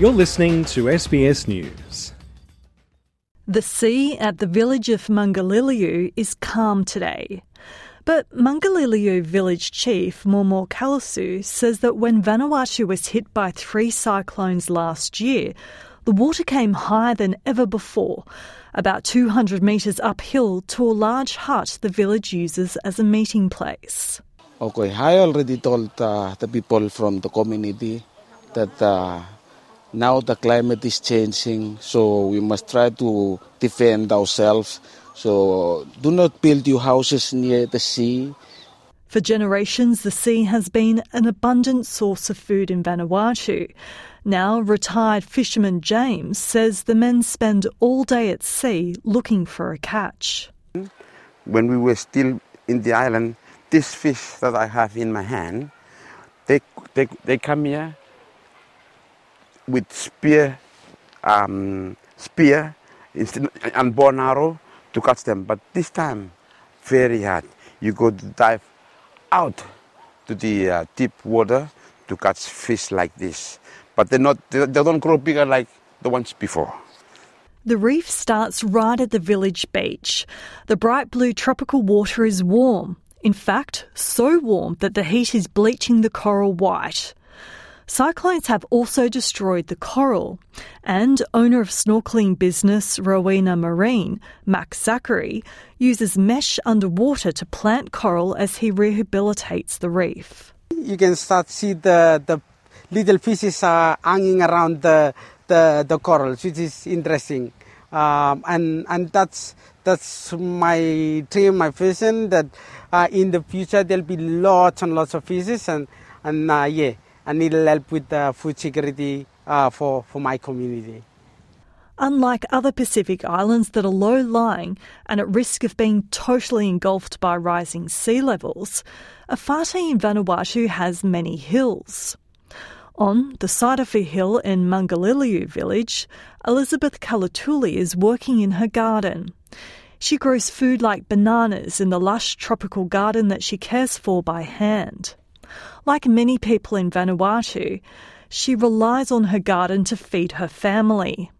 You're listening to SBS News. The sea at the village of Mangaliliu is calm today. But Mangaliliu village chief Momo Kalasu says that when Vanuatu was hit by three cyclones last year, the water came higher than ever before, about 200 metres uphill to a large hut the village uses as a meeting place. Okay, I already told uh, the people from the community that uh, now the climate is changing, so we must try to defend ourselves. So do not build your houses near the sea. For generations, the sea has been an abundant source of food in Vanuatu. Now, retired fisherman James says the men spend all day at sea looking for a catch. When we were still in the island, this fish that I have in my hand, they, they, they come here with spear, um, spear and bow and arrow to catch them. But this time, very hard. You go to dive out to the uh, deep water to catch fish like this. But they're not, they, they don't grow bigger like the ones before. The reef starts right at the village beach. The bright blue tropical water is warm. In fact, so warm that the heat is bleaching the coral white. Cyclones have also destroyed the coral, and owner of snorkeling business Rowena Marine, Max Zachary, uses mesh underwater to plant coral as he rehabilitates the reef. You can start see the, the little fishes are hanging around the, the, the corals, which is interesting. Um, and and that's that's my dream, my vision that uh, in the future there'll be lots and lots of fishes and and uh, yeah, and it'll help with the food security uh, for for my community. Unlike other Pacific islands that are low lying and at risk of being totally engulfed by rising sea levels, Efate in Vanuatu has many hills. On the side of a hill in Mangaliliu village, Elizabeth Kalatuli is working in her garden. She grows food like bananas in the lush tropical garden that she cares for by hand. Like many people in Vanuatu, she relies on her garden to feed her family.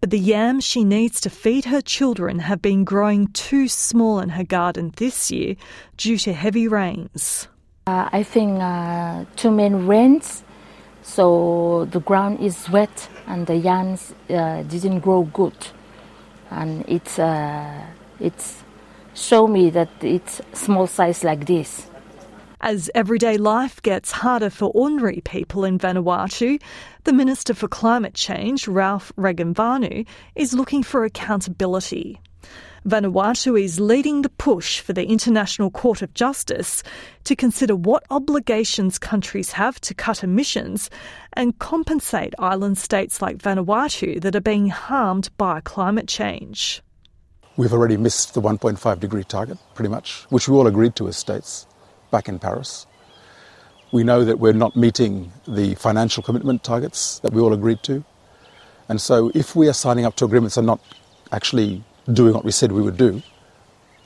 But the yams she needs to feed her children have been growing too small in her garden this year due to heavy rains. Uh, I think uh, too many rains so the ground is wet and the yams uh, didn't grow good and it's uh, it's show me that it's small size like this as everyday life gets harder for ordinary people in Vanuatu, the Minister for Climate Change, Ralph Regenvanu, is looking for accountability. Vanuatu is leading the push for the International Court of Justice to consider what obligations countries have to cut emissions and compensate island states like Vanuatu that are being harmed by climate change. We've already missed the 1.5 degree target, pretty much, which we all agreed to as states back in Paris. We know that we're not meeting the financial commitment targets that we all agreed to. And so if we are signing up to agreements and not actually doing what we said we would do,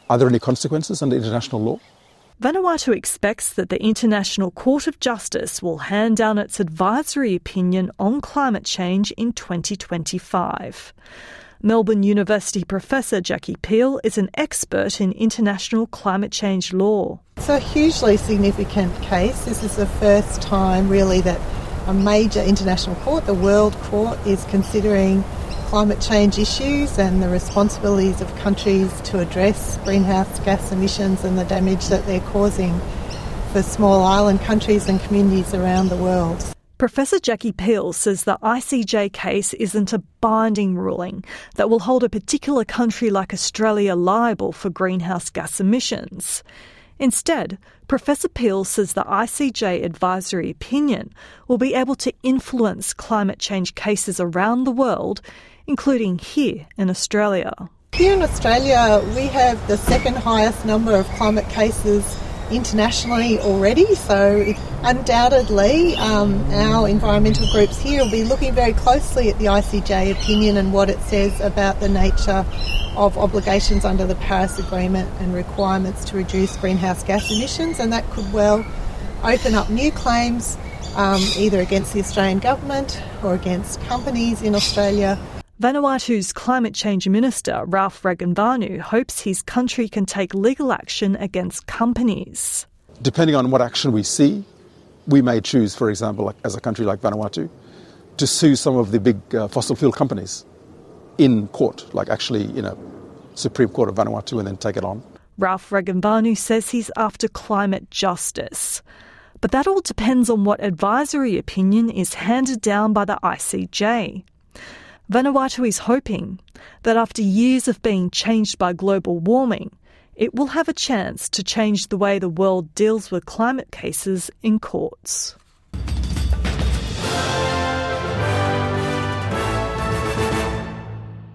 are there any consequences under international law? Vanuatu expects that the International Court of Justice will hand down its advisory opinion on climate change in 2025. Melbourne University professor Jackie Peel is an expert in international climate change law. It's a hugely significant case. This is the first time, really, that a major international court, the World Court, is considering climate change issues and the responsibilities of countries to address greenhouse gas emissions and the damage that they're causing for small island countries and communities around the world. Professor Jackie Peel says the ICJ case isn't a binding ruling that will hold a particular country like Australia liable for greenhouse gas emissions. Instead, Professor Peel says the ICJ advisory opinion will be able to influence climate change cases around the world including here in Australia. Here in Australia, we have the second highest number of climate cases internationally already, so undoubtedly um, our environmental groups here will be looking very closely at the ICJ opinion and what it says about the nature of obligations under the Paris Agreement and requirements to reduce greenhouse gas emissions, and that could well open up new claims um, either against the Australian government or against companies in Australia. Vanuatu's climate change minister, Ralph Regenvanu, hopes his country can take legal action against companies. Depending on what action we see, we may choose, for example, like, as a country like Vanuatu, to sue some of the big uh, fossil fuel companies in court, like actually, you know, Supreme Court of Vanuatu, and then take it on. Ralph Regenvanu says he's after climate justice. But that all depends on what advisory opinion is handed down by the ICJ. Vanuatu is hoping that after years of being changed by global warming, it will have a chance to change the way the world deals with climate cases in courts.